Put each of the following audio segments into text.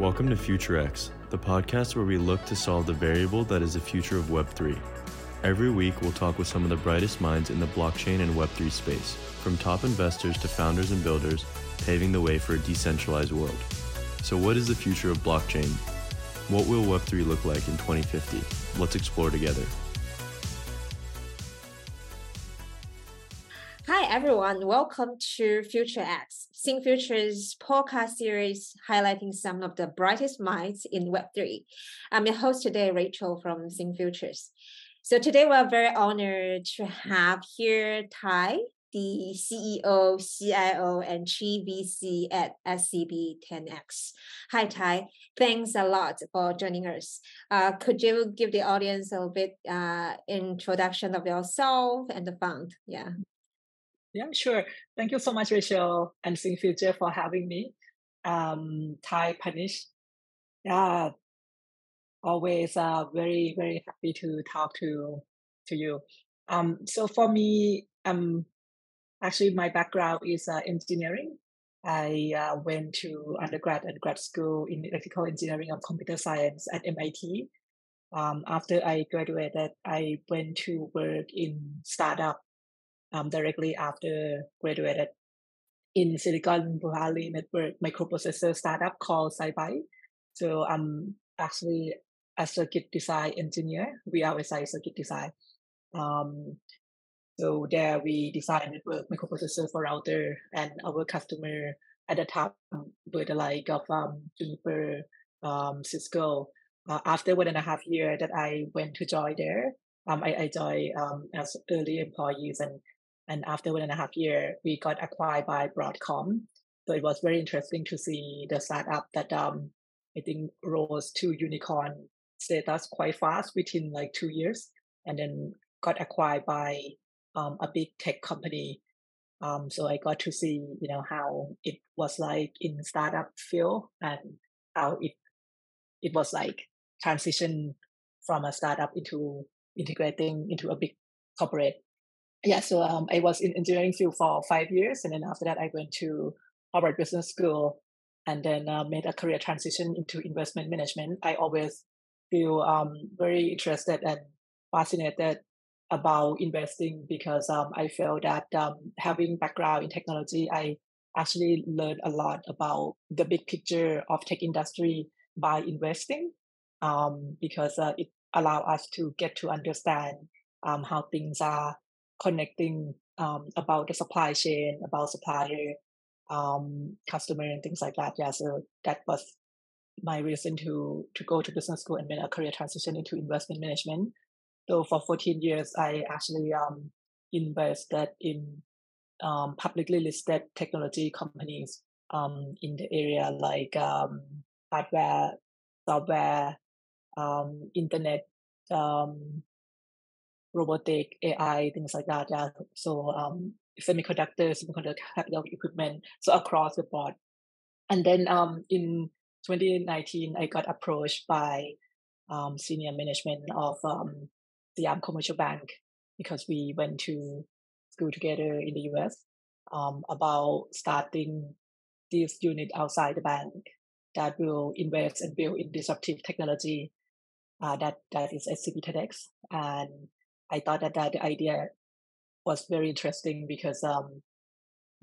Welcome to FutureX, the podcast where we look to solve the variable that is the future of Web3. Every week, we'll talk with some of the brightest minds in the blockchain and Web3 space, from top investors to founders and builders, paving the way for a decentralized world. So, what is the future of blockchain? What will Web3 look like in 2050? Let's explore together. Hi, everyone. Welcome to FutureX, SynFutures' podcast series highlighting some of the brightest minds in Web3. I'm your host today, Rachel from SynFutures. So today we're very honored to have here Tai, the CEO, CIO, and Chief VC at SCB 10X. Hi, Tai. Thanks a lot for joining us. Uh, could you give the audience a bit uh, introduction of yourself and the fund? Yeah. Yeah, sure. Thank you so much, Rachel and SynFutures for having me. Um, Tai Panich. Yeah, always uh, very, very happy to talk to to you. Um, so for me, um, actually my background is uh, engineering. I uh, went to undergrad and grad school in electrical engineering and computer science at MIT. Um, after I graduated, I went to work in startup um, directly after graduated in Silicon Valley network microprocessor startup called SiByte. So I'm actually a circuit design engineer, VLSI circuit design. Um, so there we design network microprocessor for router and our customer at the time were the like of um, Juniper, um, Cisco. Uh, after one and a half year that I went to join there, um, I, I joined um, as early employees and and after one and a half year, we got acquired by Broadcom. So it was very interesting to see the startup that um, I think rose to unicorn status quite fast within like two years, and then got acquired by um, a big tech company. Um, so I got to see, you know, how it was like in startup field and how it it was like transition from a startup into integrating into a big corporate yeah, so um, I was in engineering field for five years, and then after that, I went to Harvard Business School, and then uh, made a career transition into investment management. I always feel um, very interested and fascinated about investing because um, I feel that um, having background in technology, I actually learned a lot about the big picture of tech industry by investing um, because uh, it allow us to get to understand um, how things are connecting um, about the supply chain, about supplier, um, customer, and things like that. Yeah, so that was my reason to to go to business school and make a career transition into investment management. So for 14 years, I actually um, invested in um, publicly listed technology companies um, in the area like um, hardware, software, um, internet, um, robotic, AI, things like that. Yeah. So um, semiconductor, semiconductor capital equipment, so across the board. And then um, in 2019, I got approached by um, senior management of um, the Siam Commercial Bank because we went to school together in the US um, about starting this unit outside the bank that will invest and build in disruptive technology uh, that that is SCB 10X. And I thought that that idea was very interesting because um,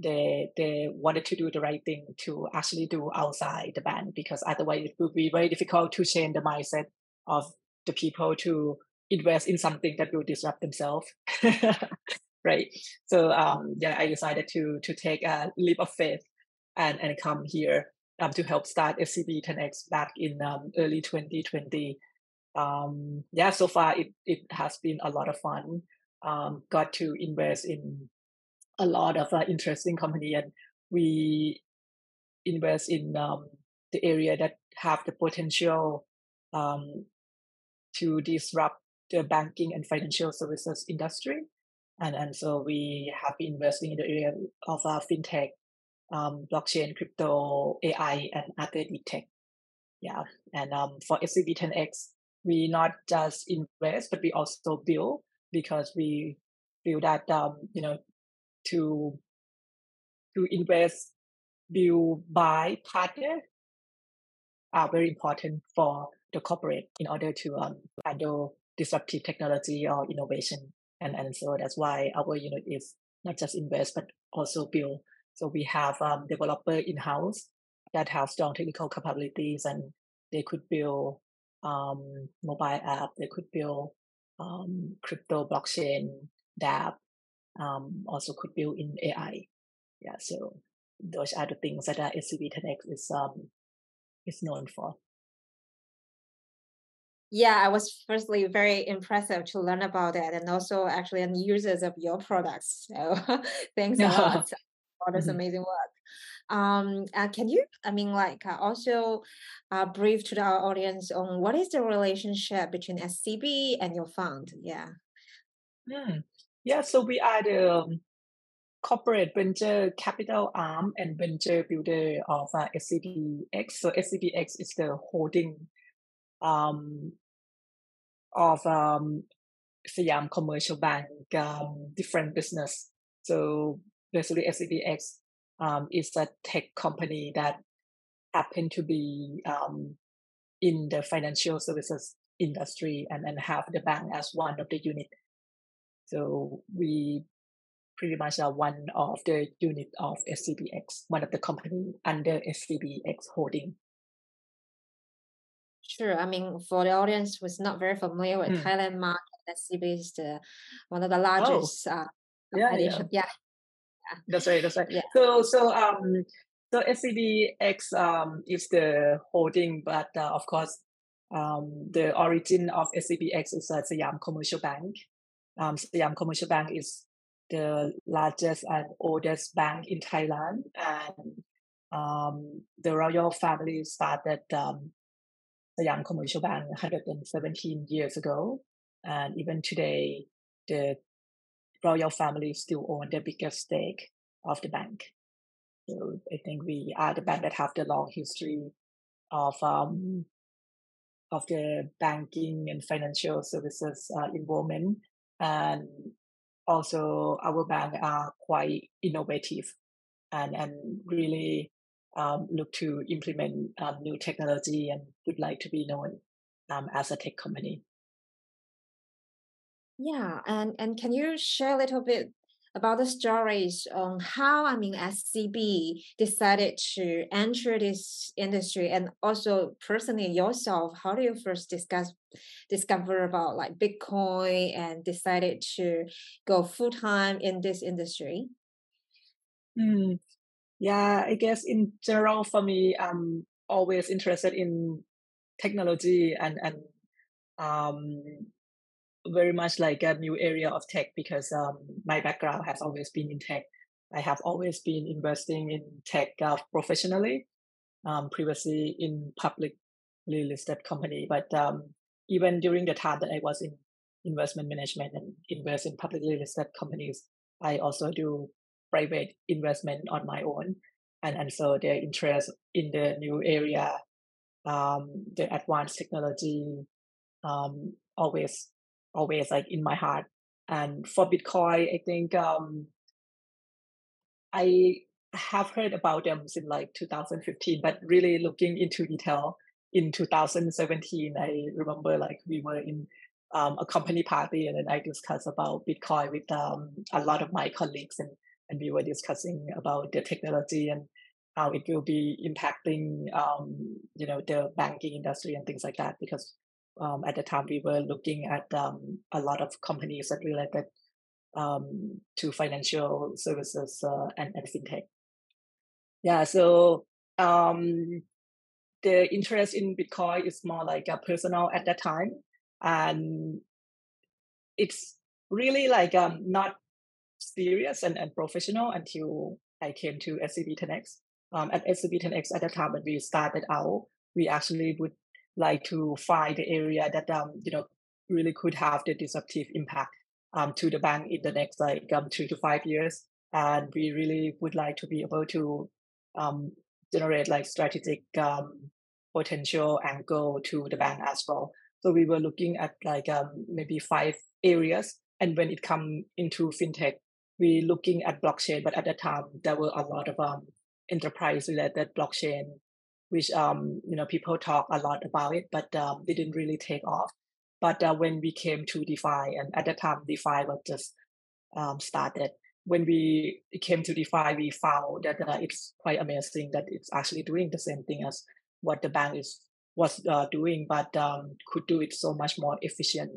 they they wanted to do the right thing to actually do outside the band because otherwise it would be very difficult to change the mindset of the people to invest in something that will disrupt themselves. Right? So um yeah i decided to to take a leap of faith and and come here um to help start scb 10x back in um, early 2020 um, yeah, so far it, it has been a lot of fun. Um, got to invest in a lot of uh, interesting company and we invest in um, the area that have the potential um, to disrupt the banking and financial services industry. And, and so we have been investing in the area of uh, fintech, um, blockchain, crypto, AI, and other tech. Yeah. And um, for SCB 10X, we not just invest, but we also build because we feel that um, you know to to invest, build, buy, partner are very important for the corporate in order to um, handle disruptive technology or innovation. And, and so that's why our unit is not just invest, but also build. So we have um, developer in-house that have strong technical capabilities and they could build um, mobile app, they could build um, crypto blockchain, dApp, um, also could build in AI. Yeah, so those are the things that uh, SCB 10X is um, is known for. Yeah, I was firstly very impressive to learn about that, and also actually an users of your products. So thanks a lot for this mm-hmm. amazing work. Um, uh, can you, I mean, like, uh, also uh, brief to our audience on what is the relationship between SCB and your fund? Yeah. Mm. Yeah, so we are the um, corporate venture capital arm and venture builder of uh, SCBX. So SCBX is the holding um, of um, Siam Commercial Bank um, different business. So basically, SCBX um, is a tech company that happen to be um, in the financial services industry and, and have the bank as one of the unit. So we pretty much are one of the unit of SCBX, one of the company under SCBX holding. Sure. I mean, for the audience who's not very familiar with mm. Thailand market, SCB is the one of the oh. largest. Oh. Uh, yeah, yeah. yeah. That's right. That's right. Yeah. So, so um, so SCBX um is the holding, but uh, of course, um, the origin of SCBX is uh, Siam Commercial Bank. Um, Siam Commercial Bank is the largest and oldest bank in Thailand, and um, the royal family started um, Siam Commercial Bank 117 years ago, and even today, the royal family still own the biggest stake of the bank. So I think we are the bank that have the long history of um, of the banking and financial services uh, involvement, and also our bank are quite innovative and and really um, look to implement um, new technology and would like to be known um, as a tech company. Yeah, and and can you share a little bit about the stories on how I mean SCB decided to enter this industry, and also personally yourself, how do you first discuss discover about like Bitcoin and decided to go full time in this industry? Mm, yeah, I guess in general for me, I'm always interested in technology and and um very much like a new area of tech because um, my background has always been in tech. I have always been investing in tech uh, professionally, um, previously in publicly listed company. But um, even during the time that I was in investment management and invest in publicly listed companies, I also do private investment on my own. And, and so their interest in the new area, um, the advanced technology, um, always always like in my heart. And for Bitcoin, I think um, I have heard about them since like 2015, but really looking into detail in 2017, I remember like we were in um, a company party and then I discussed about Bitcoin with um, a lot of my colleagues and, and we were discussing about the technology and how it will be impacting, um, you know, the banking industry and things like that because um, at the time we were looking at um, a lot of companies that related um, to financial services uh, and, and fintech. Yeah, so um, the interest in Bitcoin is more like a personal at that time, and it's really like um, not serious and, and professional until I came to SCB 10X. Um, at SCB 10X at the time when we started out, we actually would like to find the area that um you know really could have the disruptive impact um to the bank in the next like um three to five years. And we really would like to be able to um generate like strategic um potential angle to the bank as well. So we were looking at like um maybe five areas. And when it come into fintech we looking at blockchain. But at the time there were a lot of um enterprise related blockchain which um, you know people talk a lot about it, but um, didn't really take off. But uh, when we came to DeFi, and at the time DeFi was just um, started, when we came to DeFi, we found that uh, it's quite amazing that it's actually doing the same thing as what the bank is was uh, doing, but um, could do it so much more efficient.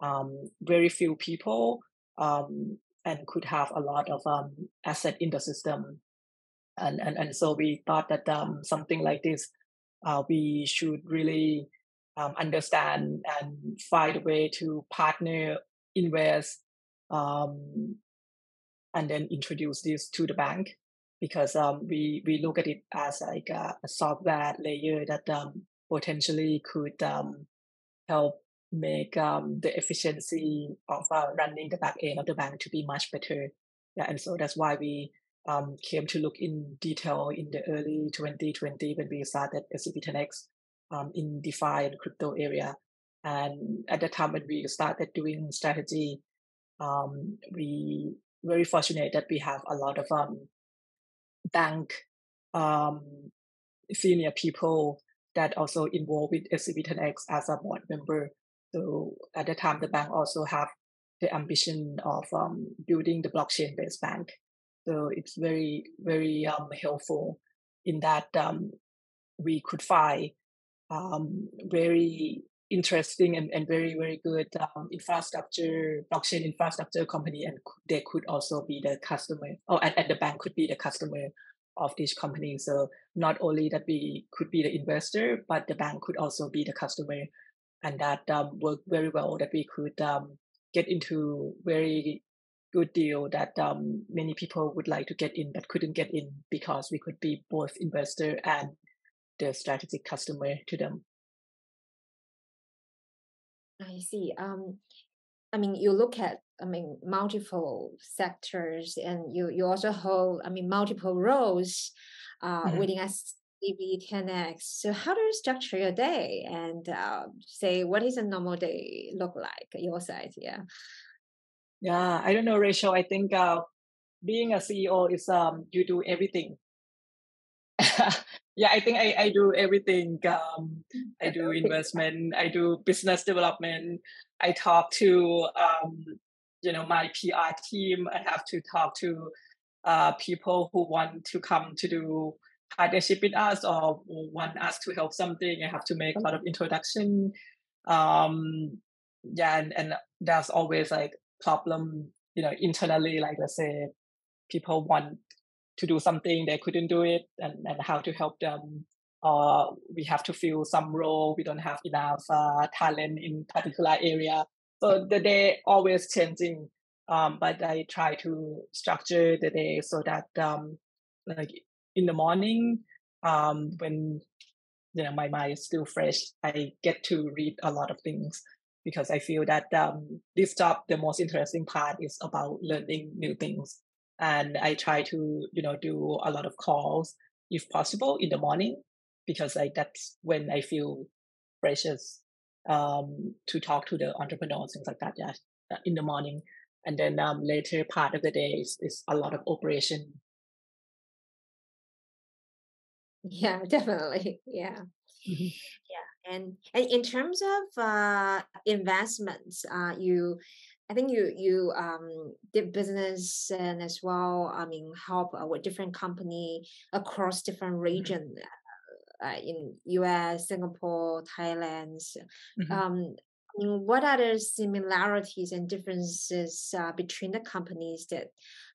Um, very few people um, and could have a lot of um, asset in the system. And, and, and so we thought that um, something like this, uh, we should really um, understand and find a way to partner, invest, um, and then introduce this to the bank because um, we we look at it as like a, a software layer that um, potentially could um, help make um, the efficiency of uh, running the back end of the bank to be much better. Yeah, and so that's why we um, came to look in detail in the early 2020 when we started SCB10X um, in DeFi and crypto area. And at the time when we started doing strategy, um, we very fortunate that we have a lot of um, bank um, senior people that also involved with SCB10X as a board member. So at the time, the bank also have the ambition of um, building the blockchain-based bank. So it's very, very um, helpful in that um, we could find um, very interesting and, and very, very good um, infrastructure, blockchain infrastructure company, and they could also be the customer, or and, and the bank could be the customer of this company. So not only that we could be the investor, but the bank could also be the customer, and that um, worked very well. That we could um, get into very good deal that um, many people would like to get in but couldn't get in because we could be both investor and the strategic customer to them. I see. Um, I mean, you look at, I mean, multiple sectors, and you you also hold, I mean, multiple roles uh, mm-hmm. within SCB 10x. So, how do you structure your day, and uh, say what is a normal day look like your side? Yeah. Yeah, I don't know, Rachel. I think uh, being a CEO is um you do everything. yeah, I think I, I do everything. Um, I do investment, I do business development. I talk to um, you know my PR team. I have to talk to uh, people who want to come to do partnership with us or want us to help something. I have to make a lot of introduction. Um, yeah, and, and there's always like problem, you know, internally. Like let's say people want to do something they couldn't do it and, and how to help them Or we have to fill some role we don't have enough uh, talent in particular area so the day always changing um, but i try to structure the day so that um, like in the morning um, when you know my mind is still fresh i get to read a lot of things because i feel that um, this job the most interesting part is about learning new things and I try to you know do a lot of calls if possible in the morning because like that's when I feel precious um, to talk to the entrepreneurs things like that. Yeah, uh, in the morning, and then um, later part of the day is, is a lot of operation. Yeah, definitely. Yeah. Mm-hmm. Yeah, and and in terms of uh, investments, uh, you I think you you um, did business and as well. I mean, help uh, with different company across different mm-hmm. region uh, uh, in U.S., Singapore, Thailand. Mm-hmm. Um, I mean, what are the similarities and differences uh, between the companies that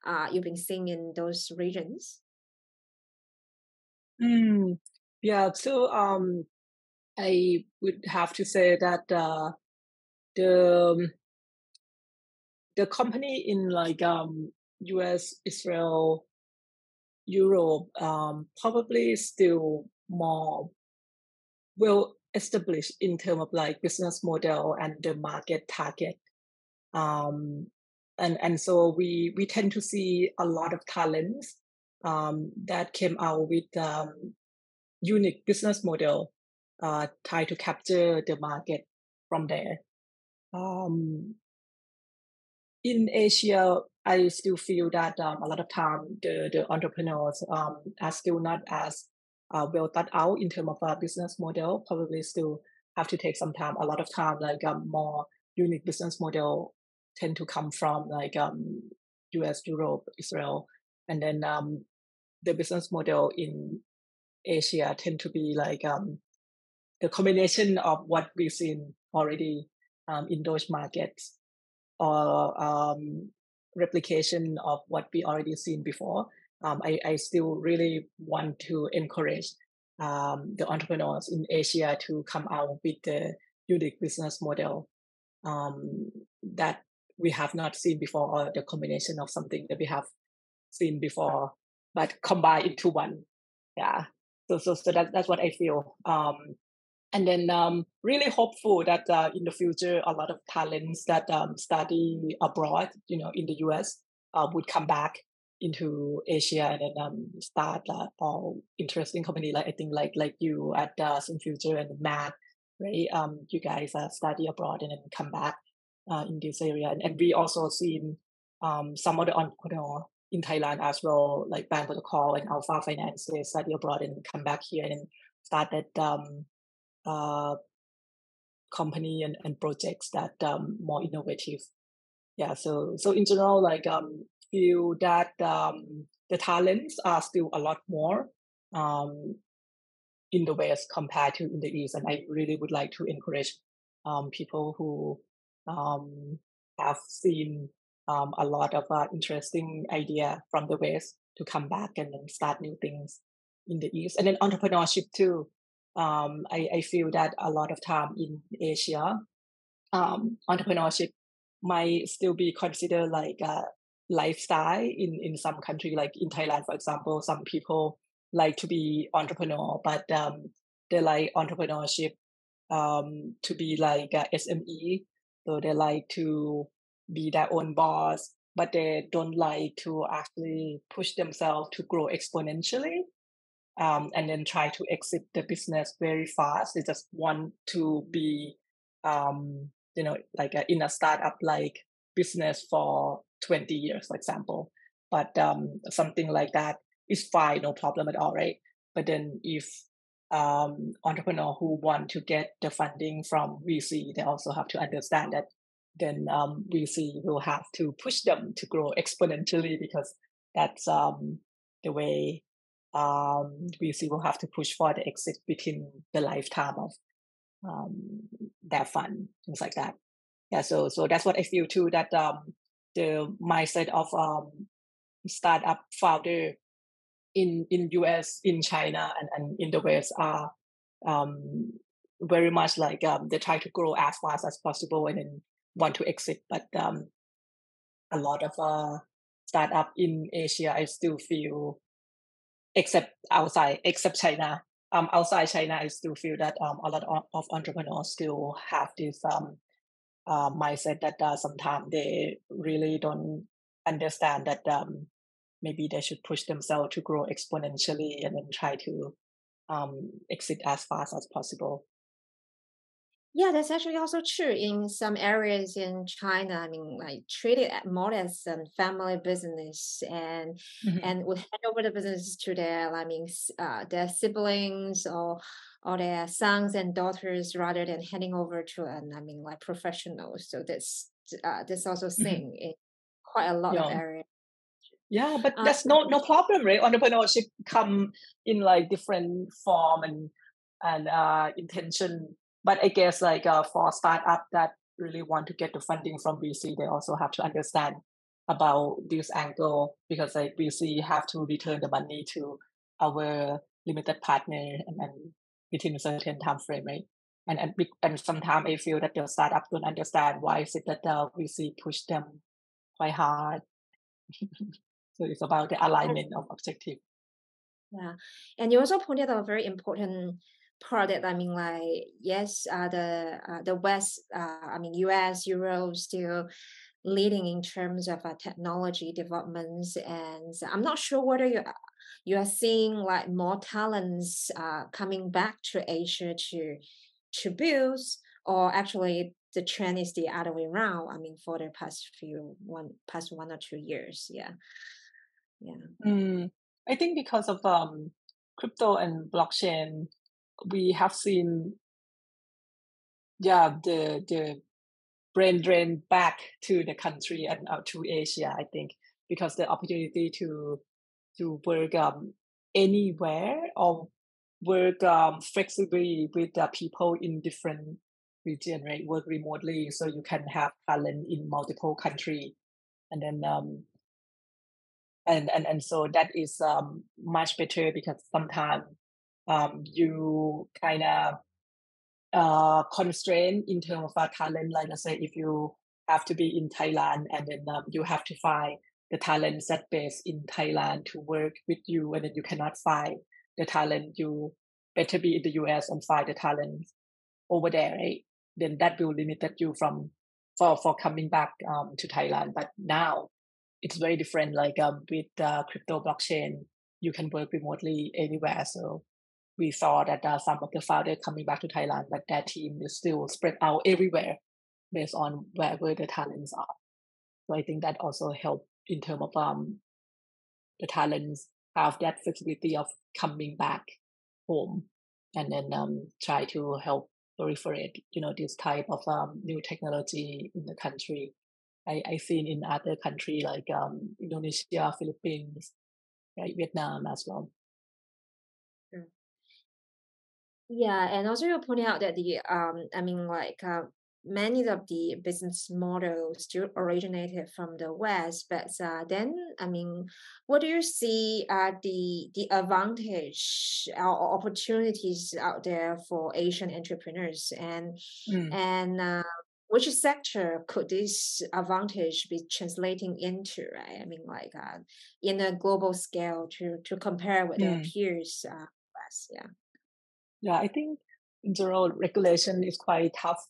uh, you've been seeing in those regions? Mm, yeah, so um, I would have to say that uh, the the company in like um US, Israel, Europe, um, probably still more well established in terms of like business model and the market target. Um, and and so we we tend to see a lot of talents um, that came out with um, unique business model, uh, try to capture the market from there. Um, in Asia, I still feel that um, a lot of time the, the entrepreneurs um, are still not as uh, well thought out in terms of a business model. Probably still have to take some time. A lot of time, like um, more unique business model tend to come from like um, U.S., Europe, Israel, and then um, the business model in Asia tend to be like um, the combination of what we've seen already um, in those markets or um, replication of what we already seen before. Um, I, I still really want to encourage um, the entrepreneurs in Asia to come out with the unique business model um, that we have not seen before, or the combination of something that we have seen before, but combined into one. Yeah. So, so, so that, that's what I feel. Um, and then um, really hopeful that uh, in the future, a lot of talents that um, study abroad, you know, in the US, uh, would come back into Asia and then um, start uh, all interesting company like I think like like you at uh, future and Matt, right? Um, you guys uh, study abroad and then come back uh, in this area, and, and we also seen um, some of the entrepreneur in Thailand as well, like Band Protocol and Alpha Finance, they study abroad and come back here and started um, uh, company and, and projects that um, more innovative. Yeah, so so in general, like um, feel that um, the talents are still a lot more um, in the West compared to in the East, and I really would like to encourage um, people who um, have seen um, a lot of uh, interesting idea from the West to come back and then start new things in the East, and then entrepreneurship too. Um, I, I feel that a lot of time in Asia, um, entrepreneurship might still be considered like a lifestyle in, in some country, like in Thailand, for example, some people like to be entrepreneur, but um, they like entrepreneurship um, to be like a SME. So they like to be their own boss, but they don't like to actually push themselves to grow exponentially um, and then try to exit the business very fast. They just want to be, um, you know, like a, in a startup like business for 20 years, for example. But um, something like that is fine, no problem at all, right? But then if um, entrepreneur who want to get the funding from VC, they also have to understand that then um, VC will have to push them to grow exponentially because that's um, the way um, VC will have to push for the exit within the lifetime of um, their fund, things like that. Yeah, so so that's what I feel too. That um, the mindset of um, startup founder in in US, in China, and, and in the West are um, very much like um, they try to grow as fast as possible and then want to exit. But um, a lot of uh, startup in Asia, I still feel except outside, except China. Um, outside China, I still feel that um, a lot of, of entrepreneurs still have this um, uh, mindset that uh, sometimes they really don't understand that um, maybe they should push themselves to grow exponentially and then try to um, exit as fast as possible. Yeah, that's actually also true in some areas in China. I mean, like treat it more as a family business, and mm-hmm. and would hand over the business to their, I mean, uh, their siblings or or their sons and daughters rather than handing over to an, I mean, like professionals. So this uh, this also thing mm-hmm. in quite a lot yeah. of areas. Yeah, but uh, that's no no problem, right? Entrepreneurship come in like different form and and uh intention but I guess like uh, for startup that really want to get the funding from VC, they also have to understand about this angle because like VC have to return the money to our limited partner and, and within a certain time frame, right? And and and sometimes I feel that the startup don't understand why is it that the VC push them quite hard. so it's about the alignment of objective. Yeah, and you also pointed out a very important product. I mean, like yes, uh, the uh, the West, uh, I mean, U.S., Europe still leading in terms of uh, technology developments, and I'm not sure whether you you are seeing like more talents uh, coming back to Asia to to build, or actually the trend is the other way around. I mean, for the past few one past one or two years, yeah, yeah. Mm, I think because of um crypto and blockchain, we have seen, yeah, the the brain drain back to the country and uh, to Asia. I think because the opportunity to to work um, anywhere or work um, flexibly with the people in different region, right? Work remotely, so you can have talent in multiple country, and then um, and and and so that is um much better because sometimes um you kind of uh constrain in terms of uh, talent. Like I say, if you have to be in Thailand and then um, you have to find the talent set base in Thailand to work with you, and then you cannot find the talent, you better be in the US and find the talent over there, right? Then that will limit you from for for coming back um, to Thailand. But now it's very different. Like um, with uh, crypto blockchain, you can work remotely anywhere. So we saw that uh, some of the founders coming back to Thailand, but their team is still spread out everywhere based on wherever the talents are. So I think that also helped in terms of um, the talents have that flexibility of coming back home and then um, try to help proliferate, you know, this type of um, new technology in the country. I I seen in other country like um, Indonesia, Philippines, right, Vietnam as well. Yeah, and also you're pointing out that the um, I mean, like uh, many of the business models still originated from the West, but uh, then I mean, what do you see are the the advantage or opportunities out there for Asian entrepreneurs, and mm. and uh, which sector could this advantage be translating into? Right, I mean, like uh, in a global scale to to compare with mm. their peers, uh, West, yeah. Yeah, I think in general regulation is quite tough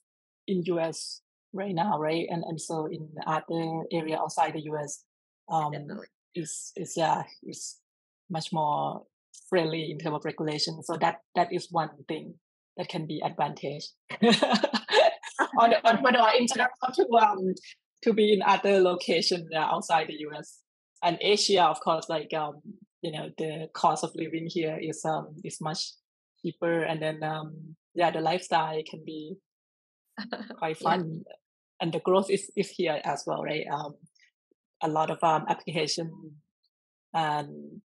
in US right now, right? And and so in other area outside the US, um, is is yeah is much more friendly in terms of regulation. So that that is one thing that can be advantage. on on but in general to um to be in other location uh, outside the US and Asia, of course, like um you know the cost of living here is um is much cheaper, and then um yeah the lifestyle can be quite fun. Yeah. And the growth is, is here as well, right? Um, a lot of um, application and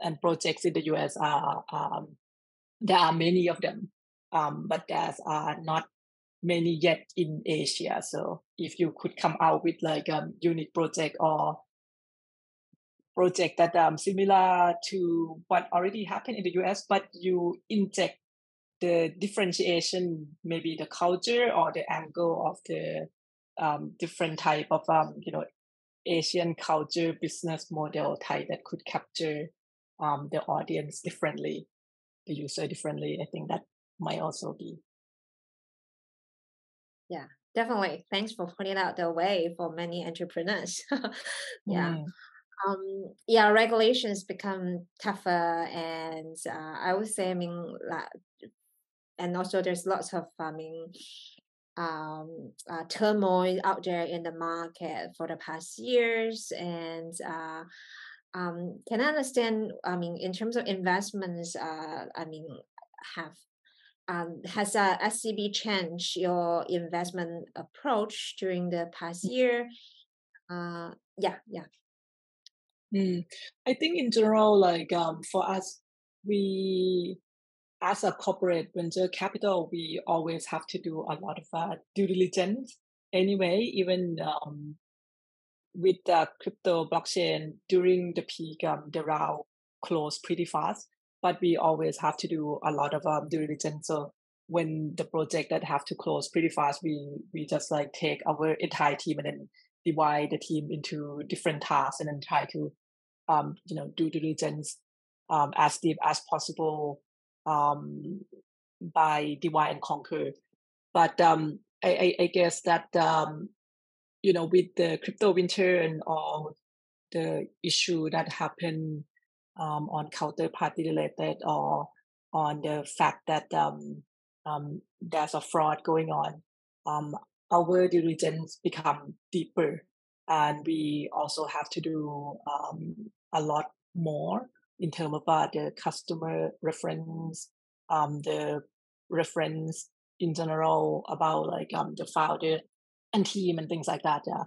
and projects in the US are um, there are many of them, um, but there's are not many yet in Asia. So if you could come out with like a um, unique project or project that um similar to what already happened in the US, but you inject the differentiation, maybe the culture or the angle of the um, different type of um, you know Asian culture business model type that could capture um, the audience differently, the user differently. I think that might also be. Yeah, definitely. Thanks for pointing out the way for many entrepreneurs. yeah. Mm. Um, yeah, regulations become tougher, and uh, I would say, I mean, and also there's lots of I mean um, uh, turmoil out there in the market for the past years and uh, um, can I understand I mean in terms of investments uh, I mean have um, has uh, SCB changed your investment approach during the past year? Uh, yeah yeah mm. I think in general like um, for us we as a corporate venture capital, we always have to do a lot of uh, due diligence anyway, even um, with the crypto blockchain during the peak, um, the round closed pretty fast, but we always have to do a lot of um, due diligence. So when the project that have to close pretty fast, we we just like take our entire team and then divide the team into different tasks and then try to um, you know due diligence um, as deep as possible um, by divide and conquer. But um, I, I, I, guess that um, you know with the crypto winter and all the issue that happened um, on counterparty related or on the fact that um, um, there's a fraud going on, um, our diligence become deeper, and we also have to do um, a lot more in terms of uh, the customer reference, um, the reference in general about like um, the founder and team and things like that. Yeah.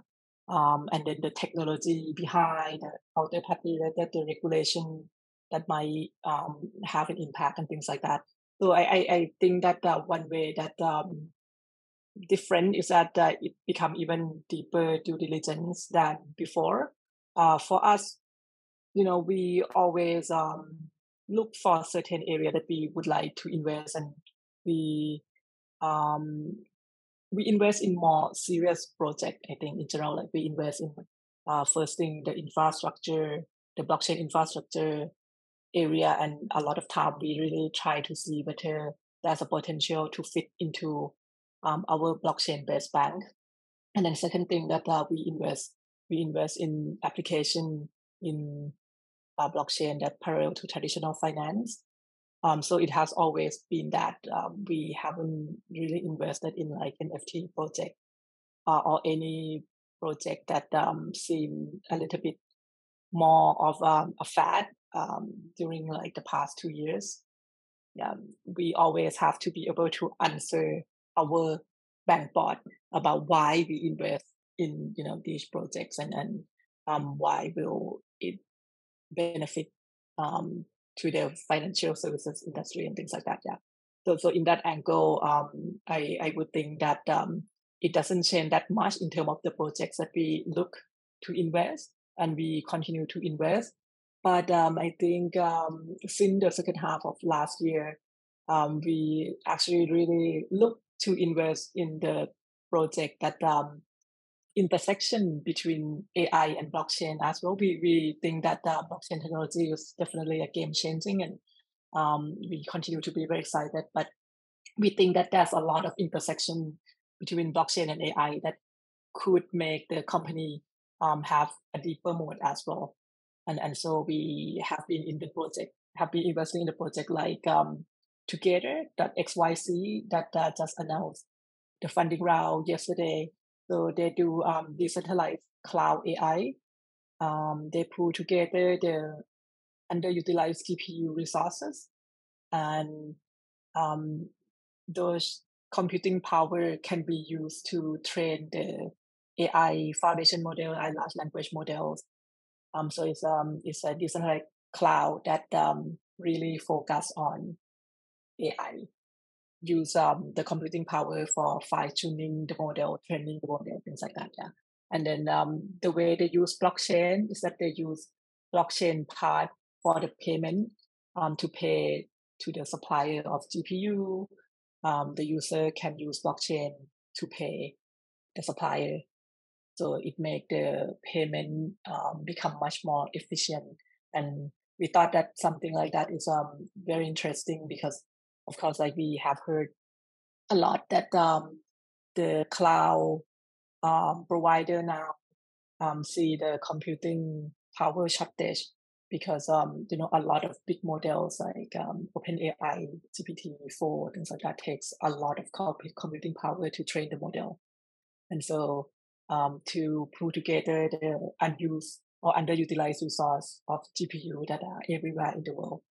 Um, and then the technology behind how the party that the regulation that might um, have an impact and things like that. So I, I, I think that uh, one way that um, different is that uh, it become even deeper due diligence than before. Uh, for us, you know, we always um, look for a certain area that we would like to invest, and we um, we invest in more serious project. I think in general, like we invest in uh, first thing the infrastructure, the blockchain infrastructure area, and a lot of time we really try to see whether there's a potential to fit into um, our blockchain based bank. And then second thing that uh, we invest, we invest in application in uh, blockchain that parallel to traditional finance. Um, so it has always been that um, we haven't really invested in like NFT project uh, or any project that um, seem a little bit more of um, a fad um, during like the past two years. Yeah, we always have to be able to answer our bank board about why we invest in you know these projects and and um, why will it benefit um, to the financial services industry and things like that. Yeah. So so in that angle, um, I I would think that um, it doesn't change that much in terms of the projects that we look to invest and we continue to invest. But um, I think um, since the second half of last year, um, we actually really look to invest in the project that um, intersection between AI and blockchain as well. We we think that uh, blockchain technology is definitely a game changing, and um, we continue to be very excited. But we think that there's a lot of intersection between blockchain and AI that could make the company um, have a deeper mode as well. And and so we have been in the project, have been investing in the project like um, together.xyz that uh, just announced the funding round yesterday. So they do um, decentralized cloud AI. Um, they pull together the underutilized GPU resources and um, those computing power can be used to train the AI foundation model and large language models. Um, so it's um it's a decentralized cloud that um really focus on AI use um, the computing power for fine tuning the model, training the model, things like that. Yeah. And then um, the way they use blockchain is that they use blockchain part for the payment um, to pay to the supplier of GPU. Um, the user can use blockchain to pay the supplier. So it make the payment um, become much more efficient. And we thought that something like that is um, very interesting because of course, like we have heard a lot that um, the cloud um, provider now um, see the computing power shortage because um, you know a lot of big models like um, OpenAI, GPT-4, things like that takes a lot of computing power to train the model, and so um, to pull together the unused or underutilized resource of GPU that are everywhere in the world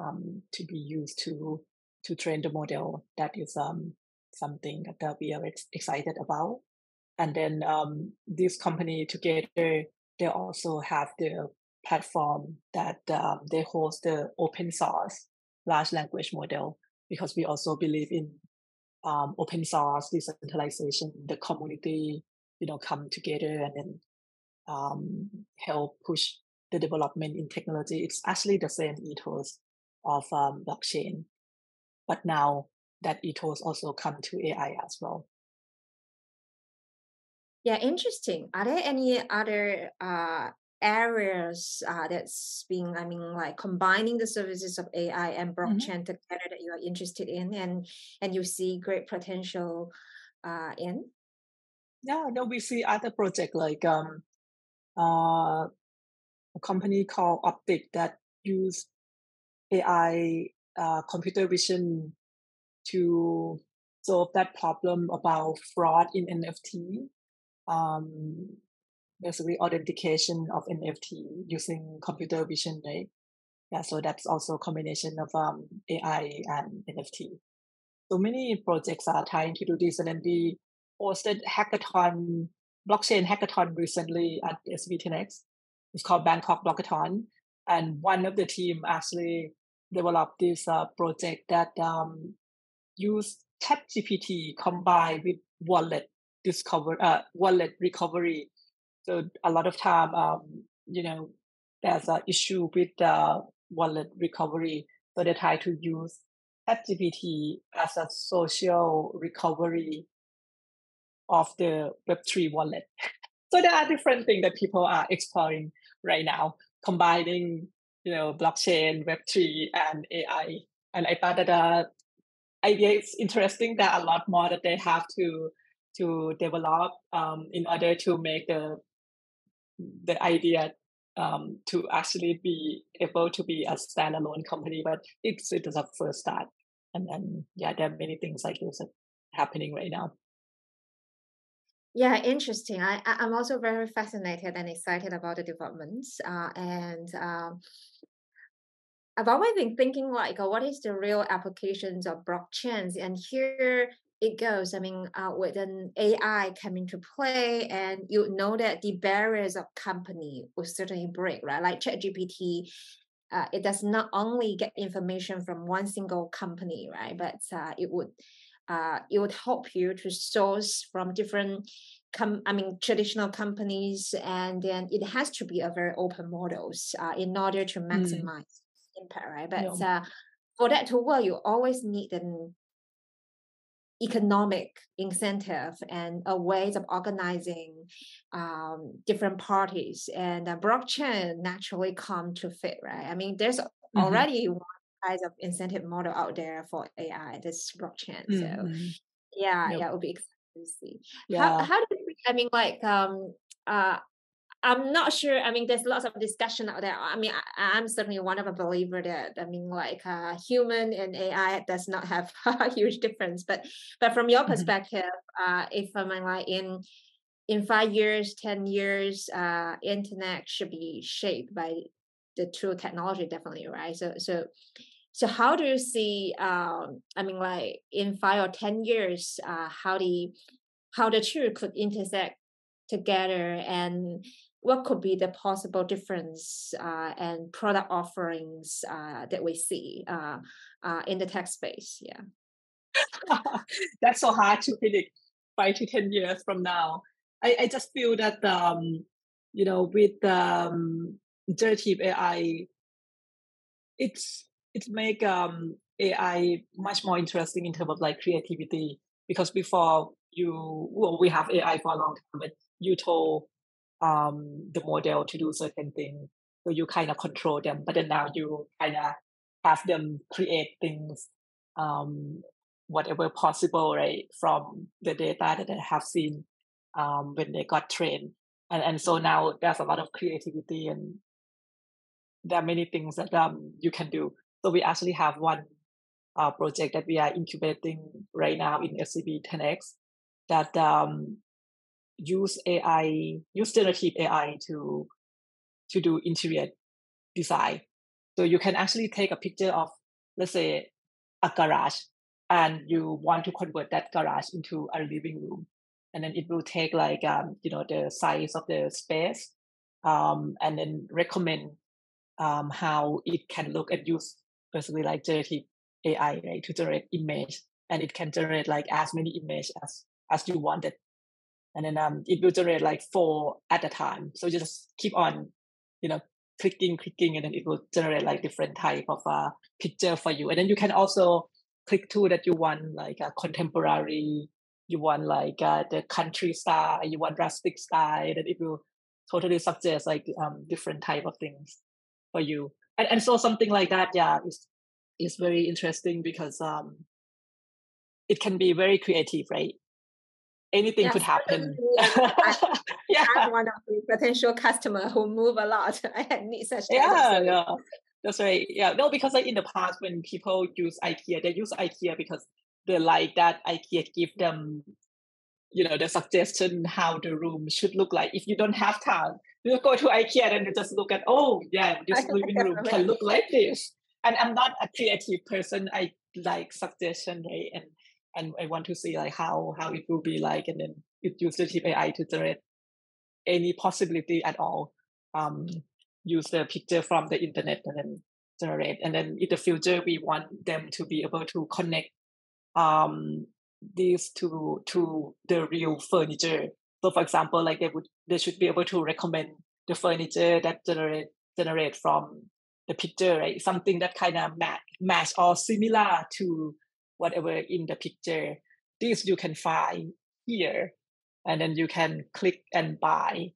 um, to be used to to train the model. That is um, something that we are ex- excited about. And then um, this company together, they also have the platform that um, they host the open source large language model because we also believe in um, open source decentralization, the community, you know, come together and then um, help push the development in technology. It's actually the same ethos of um, blockchain but now that ethos also come to AI as well. Yeah, interesting. Are there any other uh, areas uh, that's being, I mean, like combining the services of AI and mm-hmm. blockchain mm-hmm. together that you are interested in and and you see great potential uh, in? Yeah, no, we see other project like um, uh, a company called Optic that use AI uh, computer vision to solve that problem about fraud in NFT. Um, basically, authentication of NFT using computer vision, right? yeah, so that's also a combination of um, AI and NFT. So many projects are trying to do this, and then we hosted hackathon, blockchain hackathon recently at 10X. It's called Bangkok Blockathon, and one of the team actually developed this uh, project that um, used ChatGPT combined with wallet discover uh, wallet recovery. So a lot of time, um, you know, there's an issue with the wallet recovery. So they try to use ChatGPT as a social recovery of the Web3 wallet. so there are different things that people are exploring right now, combining, you know, blockchain, Web3, and AI. And I thought that the uh, idea is interesting. that a lot more that they have to to develop um, in order to make the the idea um, to actually be able to be a standalone company. But it's it is a first start, and then yeah, there are many things like this happening right now. Yeah, interesting. I I'm also very fascinated and excited about the developments. Uh, and um, I've always been thinking like, what is the real applications of blockchains? And here it goes. I mean, uh, with an AI come into play, and you know that the barriers of company will certainly break, right? Like ChatGPT, uh, it does not only get information from one single company, right? But uh, it would uh, it would help you to source from different com- I mean traditional companies, and then it has to be a very open models uh, in order to mm. maximize mm. impact, right? But yeah. uh, for that to work, you always need an economic incentive and a ways of organizing um, different parties and the blockchain naturally come to fit right i mean there's mm-hmm. already one kind of incentive model out there for ai this blockchain mm-hmm. so yeah yep. yeah it would be exciting to see yeah. how, how do you, i mean like um uh I'm not sure. I mean, there's lots of discussion out there. I mean, I, am certainly one of a believer that I mean, like uh, human and AI does not have a huge difference. But but from your mm-hmm. perspective, uh, if I mean, like in in five years, ten years, uh, internet should be shaped by the true technology, definitely, right? So so so how do you see? Um, I mean, like in five or ten years, uh, how the how the two could intersect together and what could be the possible difference uh, and product offerings uh, that we see uh, uh in the tech space? Yeah, that's so hard to predict five to ten years from now. I, I just feel that um, you know with um, generative AI, it's it's make um, AI much more interesting in terms of like creativity because before you well we have AI for a long time, but you told um, the model to do certain things. So you kind of control them, but then now you kind of have them create things, um, whatever possible, right, from the data that they have seen um, when they got trained. And, and so now there's a lot of creativity and there are many things that um, you can do. So we actually have one uh, project that we are incubating right now in SCB 10X that um, use AI, use generative AI to to do interior design. So you can actually take a picture of, let's say, a garage, and you want to convert that garage into a living room, and then it will take like um, you know the size of the space, um, and then recommend um, how it can look and use basically like generative AI right, to generate image, and it can generate like as many image as as you wanted and then um, it will generate like four at a time. So just keep on, you know, clicking, clicking, and then it will generate like different type of uh, picture for you. And then you can also click to that you want like a contemporary, you want like uh, the country style, you want rustic style, and it will totally suggest like um, different type of things for you. And and so something like that, yeah, is is very interesting because um, it can be very creative, right? anything yes, could happen. I, yeah. I'm one of the potential customer who move a lot and need such. Yeah, yeah, that's right. Yeah, no, because like in the past when people use IKEA, they use IKEA because they like that IKEA give them you know the suggestion how the room should look like if you don't have time you go to ikea and you just look at oh yeah this living room can look like this. And i'm not a creative person. I like suggestion right and and i want to see like how how it will be like and then it use the ai to generate any possibility at all. Um use the picture from the internet and then generate and then in the future we want them to be able to connect um these to to the real furniture. So for example, like they would they should be able to recommend the furniture that generate generate from the picture, right? Something that kind of match match or similar to whatever in the picture. This you can find here, and then you can click and buy.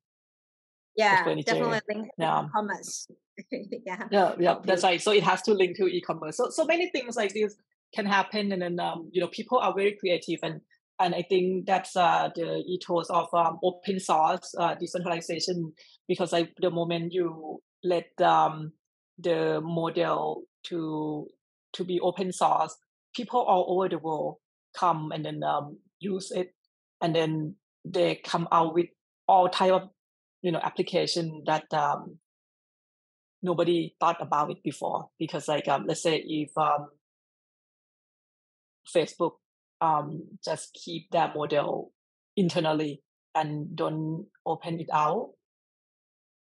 Yeah, definitely link yeah. e-commerce. yeah, yeah, yeah. That's right. So it has to link to e-commerce. So so many things like this can happen and then um, you know people are very creative and and I think that's uh, the ethos of um, open source uh, decentralization because like the moment you let um, the model to to be open source, people all over the world come and then um, use it, and then they come out with all type of you know application that um, nobody thought about it before. Because like um, let's say if um, Facebook um, just keep that model internally and don't open it out.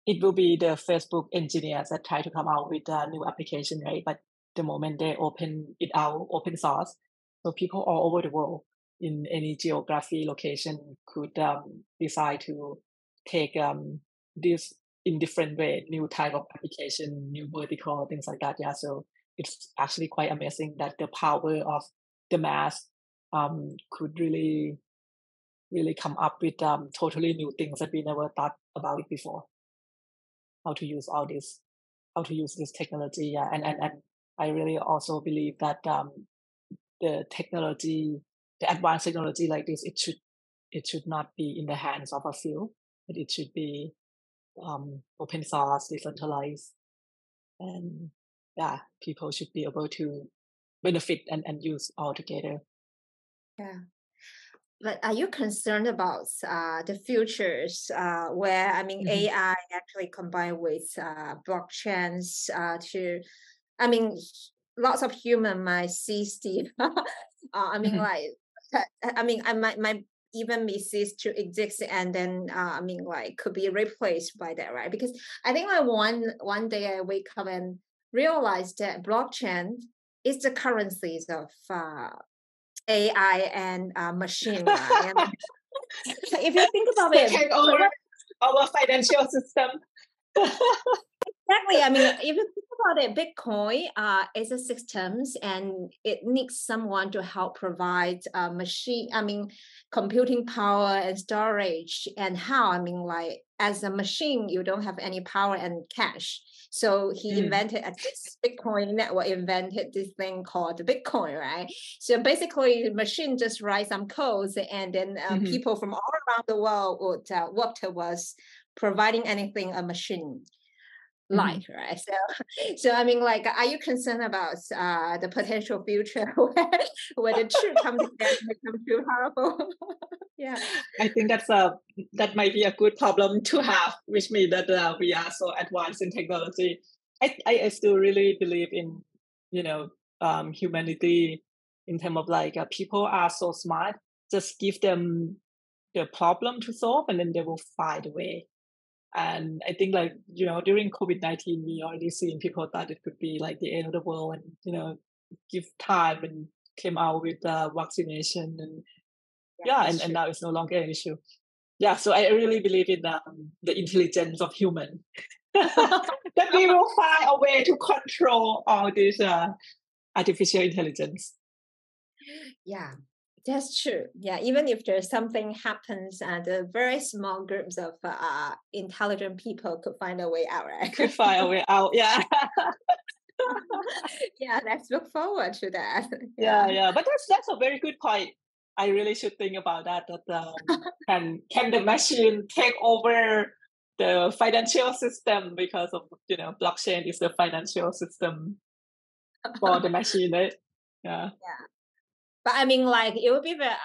It will be the Facebook engineers that try to come out with a new application, right? But the moment they open it out, open source, so people all over the world in any geography location could um, decide to take um, this in different way, new type of application, new vertical, things like that. Yeah, so it's actually quite amazing that the power of the mass um, could really really come up with um, totally new things that we never thought about it before how to use all this how to use this technology yeah and and, and i really also believe that um, the technology the advanced technology like this it should it should not be in the hands of a few but it should be um, open source decentralized and yeah people should be able to benefit and, and use all together. Yeah. But are you concerned about uh, the futures uh, where, I mean, mm-hmm. AI actually combined with uh, blockchains uh, to, I mean, lots of human might see Steve. uh, I mean, mm-hmm. like, I mean, I might, might even be ceased to exist and then uh, I mean like could be replaced by that, right? Because I think like one one day I wake up and realize that blockchain is the currencies of uh, AI and uh, machine. Right? if you think about it, take over our financial system. exactly. I mean, if you think about it, Bitcoin uh, is a systems and it needs someone to help provide uh, machine. I mean, computing power and storage and how. I mean, like as a machine, you don't have any power and cash. So he mm. invented this Bitcoin network, invented this thing called Bitcoin, right? So basically, the machine just write some codes, and then um, mm-hmm. people from all around the world would uh, work towards providing anything a machine mm-hmm. like mm-hmm. right? So so i mean like are you concerned about uh the potential future where, where the two come together and become too powerful yeah. I think that's a that might be a good problem to have which means that uh, we are so advanced in technology. I, I, I still really believe in you know um humanity in terms of like uh, people are so smart. Just give them the problem to solve and then they will find a way and I think like, you know, during COVID 19, we already seen people thought it could be like the end of the world and, you know, give time and came out with uh, vaccination and yeah, yeah and, and now it's no longer an issue. Yeah, so I really believe in um, the intelligence of human. that we will find a way to control all this uh, artificial intelligence. Yeah, that's true. Yeah, even if there's something happens, and uh, very small groups of uh, intelligent people could find a way out, right? Could find a way out. Yeah. yeah, let's look forward to that. Yeah. yeah, yeah. But that's that's a very good point. I really should think about that. That um, can can the machine take over the financial system because of you know blockchain is the financial system for the machine, right? Yeah. Yeah. But I mean, like it would be very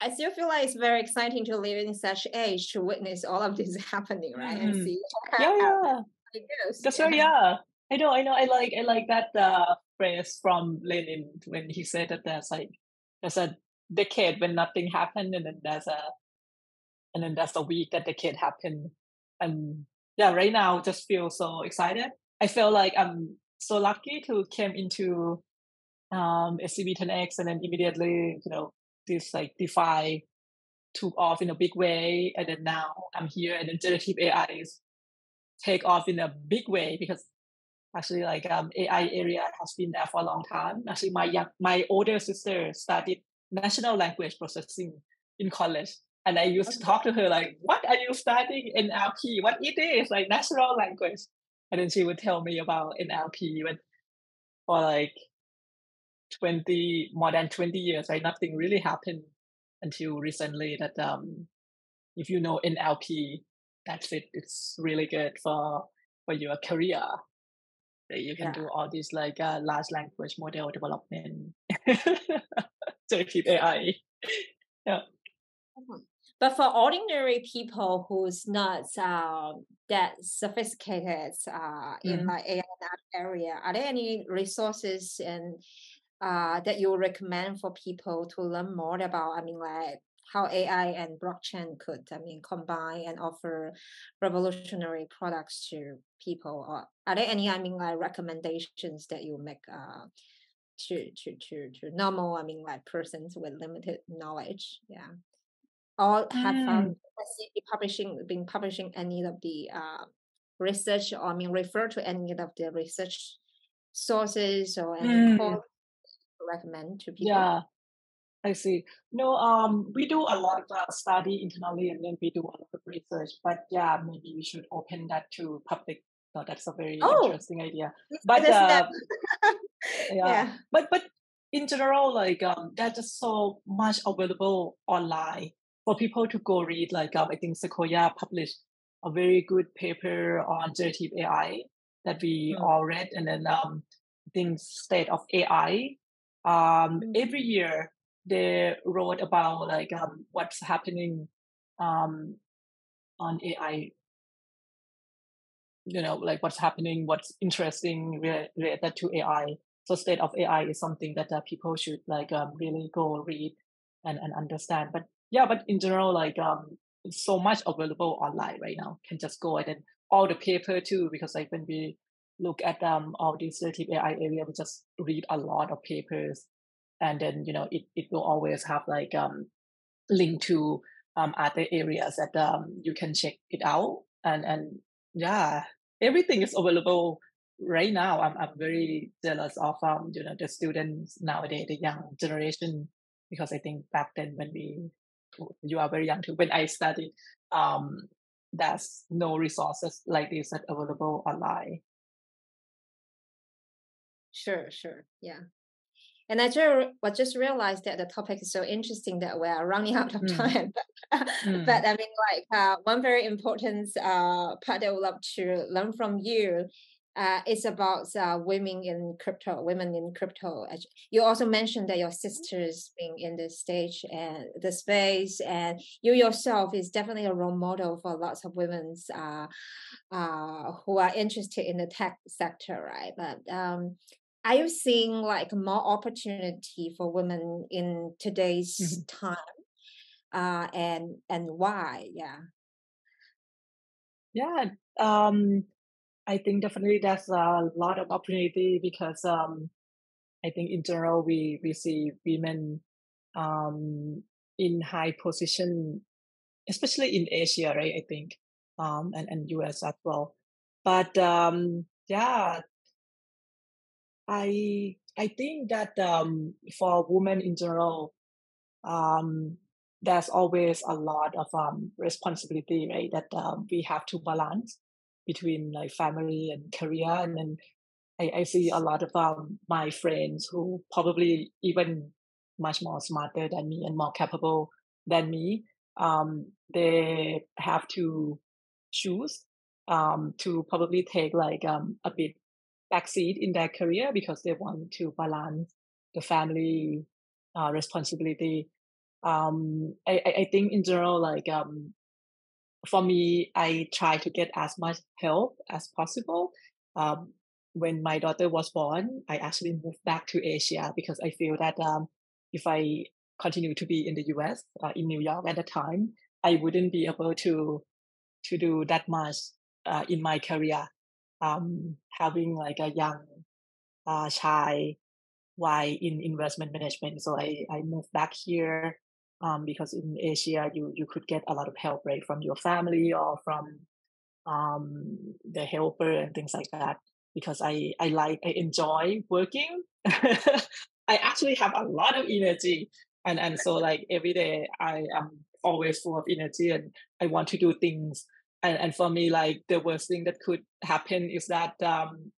I still feel like it's very exciting to live in such age to witness all of this happening, right? Mm-hmm. And see yeah, yeah. it goes. That's right. Yeah, I know. I know. I like. I like that uh, phrase from Lenin when he said that there's like there's a decade when nothing happened, and then there's a and then there's a week that decade happened. And yeah, right now just feel so excited. I feel like I'm so lucky to came into um SCB 10X and then immediately, you know, this like DeFi took off in a big way. And then now I'm here and then generative AI is take off in a big way because actually like um AI area has been there for a long time. Actually my young my older sister studied natural language processing in college. And I used to talk to her like, what are you studying NLP? What it is, like natural language. And then she would tell me about NLP when or like 20 more than 20 years right? Nothing really happened until recently that um if you know nlp that's it. It's really good for for your career. That you can Yeah. do all these like uh, large language model development. Generative ai yeah. But for ordinary people who's not uh, that sophisticated uh, in Mhm. like AI area, are there any resources and uh, that you recommend for people to learn more about? I mean, like how AI and blockchain could, I mean, combine and offer revolutionary products to people. Or are there any, I mean, like recommendations that you make uh, to to to to normal, I mean, like persons with limited knowledge? Yeah or have um, SCB publishing been publishing any of the uh, research or I mean refer to any of the research sources or any Mm. Recommend to people? Yeah, I see. No, um, we do a lot of uh, study internally, and then we do a lot of research. But yeah, maybe we should open that to public. So that's a very Oh. interesting idea. But uh, yeah. yeah. but but in general, like um, there's just so much available online for people to go read. Like um, I think Sequoia published a very good paper on generative AI that we Mm. all read, and then um, I think state of AI. Um, Mm. every year they wrote about like um, what's happening um, on AI you know like what's happening what's interesting related to ai so state of ai is something that uh, people should like um, really go read and, and understand. But yeah but in general like um so much available online right now. Can just go and then all the paper too because like when we look at um all these ai area we just read a lot of papers and then you know it, it will always have like um link to um other areas that um you can check it out. And and yeah everything is available right now. I'm, I'm very jealous of um you know the students nowadays the young generation because i think back then when we you are very young too when i studied um there's no resources like this that available online Sure, sure. Yeah. And I just, I just realized that the topic is so interesting that we are running out of Mm. time. But, Mm. but I mean, like uh, one very important uh, part I would love to learn from you uh, is about uh, women in crypto, women in crypto. You also mentioned that your sisters being in the stage and the space, and you yourself is definitely a role model for lots of women's uh, uh, who are interested in the tech sector, right? But um, are you seeing like more opportunity for women in today's time? Uh, and and why? Yeah. Yeah, um, I think definitely there's a lot of opportunity because um, I think in general we we see women um, in high position, especially in Asia, right? I think um, and and US as well. But um, yeah, I I think that um, for women in general, um, there's always a lot of um, responsibility, right? That um, we have to balance between like family and career, and then I, I see a lot of um, my friends who probably even much more smarter than me and more capable than me. Um, they have to choose um, to probably take like um, a bit backseat in their career because they want to balance the family uh, responsibility um, I, I think in general, like um, for me, I try to get as much help as possible. Um, when my daughter was born, I actually moved back to Asia because I feel that um, if I continue to be in the US, uh, in New York at the time, I wouldn't be able to to do that much uh, in my career. Um, having like a young uh, child while in investment management, so I I moved back here um, because in Asia you you could get a lot of help right from your family or from um, the helper and things like that. Because I I like I enjoy working. I actually have a lot of energy, and and so like every day I am always full of energy and I want to do things. And and for me, like the worst thing that could happen is that um,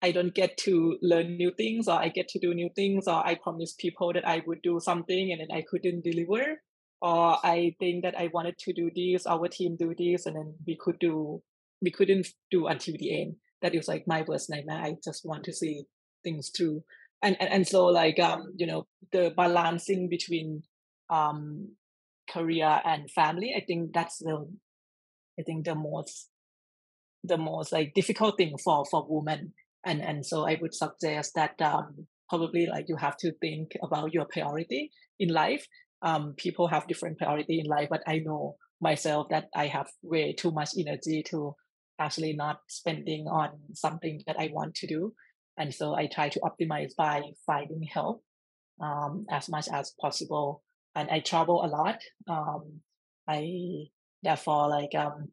I don't get to learn new things or I get to do new things or I promise people that I would do something and then I couldn't deliver or I think that I wanted to do this, our team do this and then we could do we couldn't do until the end. That is like my worst nightmare. I just want to see things through. And and, and so like um, you know, the balancing between um career and family, I think that's the I think the most the most like difficult thing for for women. And and so i would suggest that um, probably like you have to think about your priority in life. Um, people have different priority in life but i know myself that i have way too much energy to actually not spending on something that i want to do. And so i try to optimize by finding help um, as much as possible. And i travel a lot. Um, i therefore like um,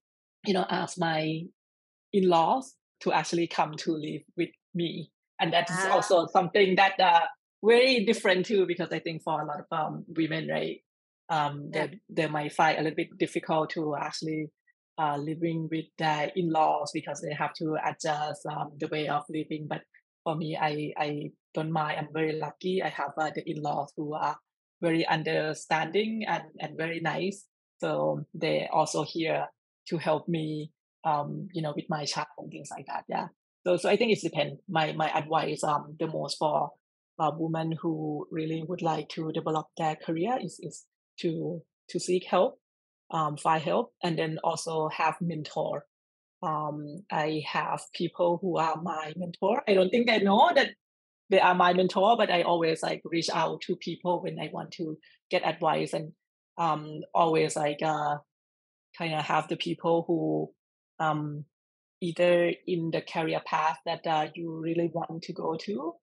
you know ask my in-laws to actually come to live with me. And that's ah. also something that uh, very different too, because I think for a lot of um, women, right, um, yeah. they, they might find a little bit difficult to actually uh, living with their in-laws because they have to adjust um, the way of living. But for me, I, I don't mind. I'm very lucky. I have uh, the in-laws who are very understanding and, and very nice. So they also here to help me um, you know, with my child and things like that. Yeah. So, so I think it depends. My my advice, um, the most for uh, women who really would like to develop their career is is to to seek help, um, find help, and then also have mentor. Um, I have people who are my mentor. I don't think they know that they are my mentor, but I always like reach out to people when I want to get advice and um always like uh kind of have the people who um, either in the career path that uh, you really want to go to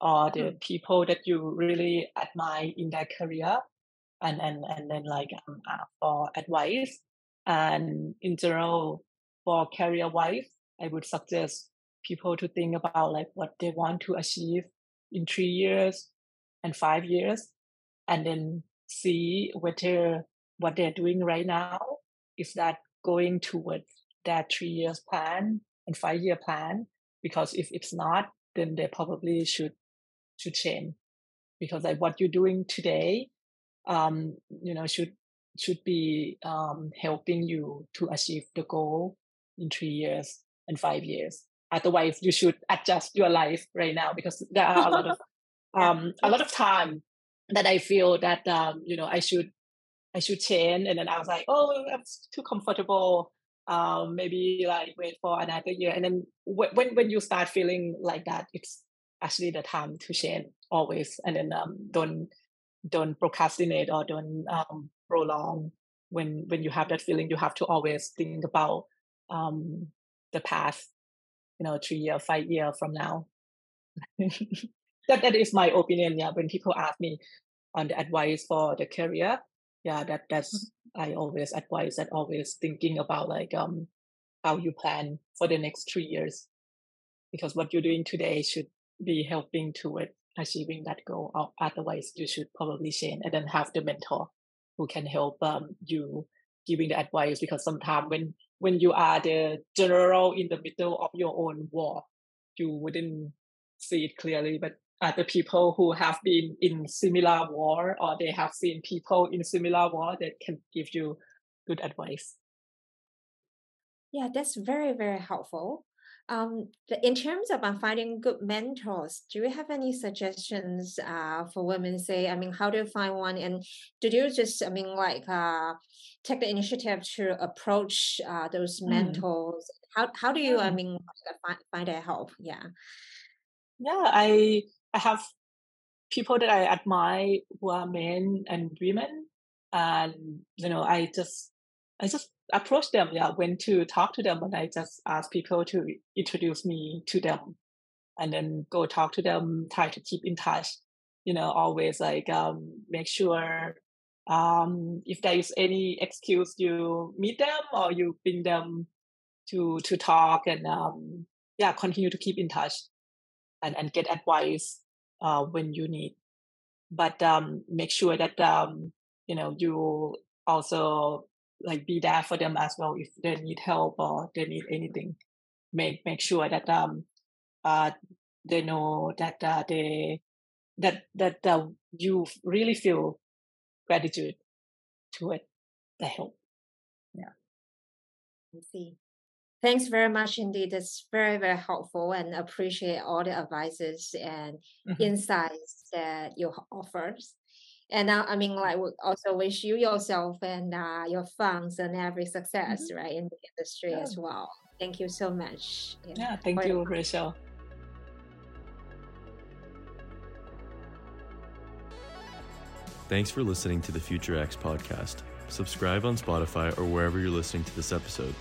or the mm. people that you really admire in their career and and and then like um, uh, for advice and in general for career wise i would suggest people to think about like what they want to achieve in three years and five years and then see whether what they're doing right now. Is that going towards that three years plan and five year plan? Because if it's not then they probably should should change because like what you're doing today um you know should should be um helping you to achieve the goal in three years and five years. Otherwise you should adjust your life right now because there are a lot of um a lot of time that i feel that um you know i should i should change and then i was like oh i'm too comfortable um, maybe like wait for another year. And then when when you start feeling like that, it's actually the time to change always. And then um, don't don't procrastinate or don't um, prolong. When when you have that feeling, you have to always think about um, the past. You know, three year, five year from now. that that is my opinion. Yeah, when people ask me on the advice for the career, yeah, that that's mm-hmm. I always advise that always thinking about like um how you plan for the next three years. Because what you're doing today should be helping toward achieving that goal. Otherwise you should probably change and then have the mentor who can help um you giving the advice because sometimes when when you are the general in the middle of your own war, you wouldn't see it clearly. But other people who have been in similar war or they have seen people in similar war that can give you good advice yeah that's very very helpful Um, in terms of uh, finding good mentors, do you have any suggestions uh, for women? Say, I mean, how do you find one? And did you just, I mean, like, uh, take the initiative to approach uh, those mm. mentors? How how do you, I mean, find find that help? Yeah. Yeah, I I have people that I admire who are men and women, and you know, I just I just approach them. Yeah, when to talk to them, and I just ask people to introduce me to them, and then go talk to them. Try to keep in touch. You know, always like um, make sure um, if there is any excuse, you meet them or you bring them to to talk, and um, yeah, continue to keep in touch and and get advice uh, when you need. But um, make sure that um, you know you also like be there for them as well if they need help or they need anything. Make make sure that um uh they know that uh, they that that uh, you really feel gratitude to it the help. Yeah. I see. Thanks very much indeed. It's very, very helpful and appreciate all the advices and mm-hmm. insights that you offers. And uh, I mean, like, we also wish you yourself and uh, your funds and every success, mm-hmm. right, in the industry yeah. as well. Thank you so much. Yeah, yeah thank you, Rachel. Thanks for listening to the FutureX podcast. Subscribe on Spotify or wherever you're listening to this episode.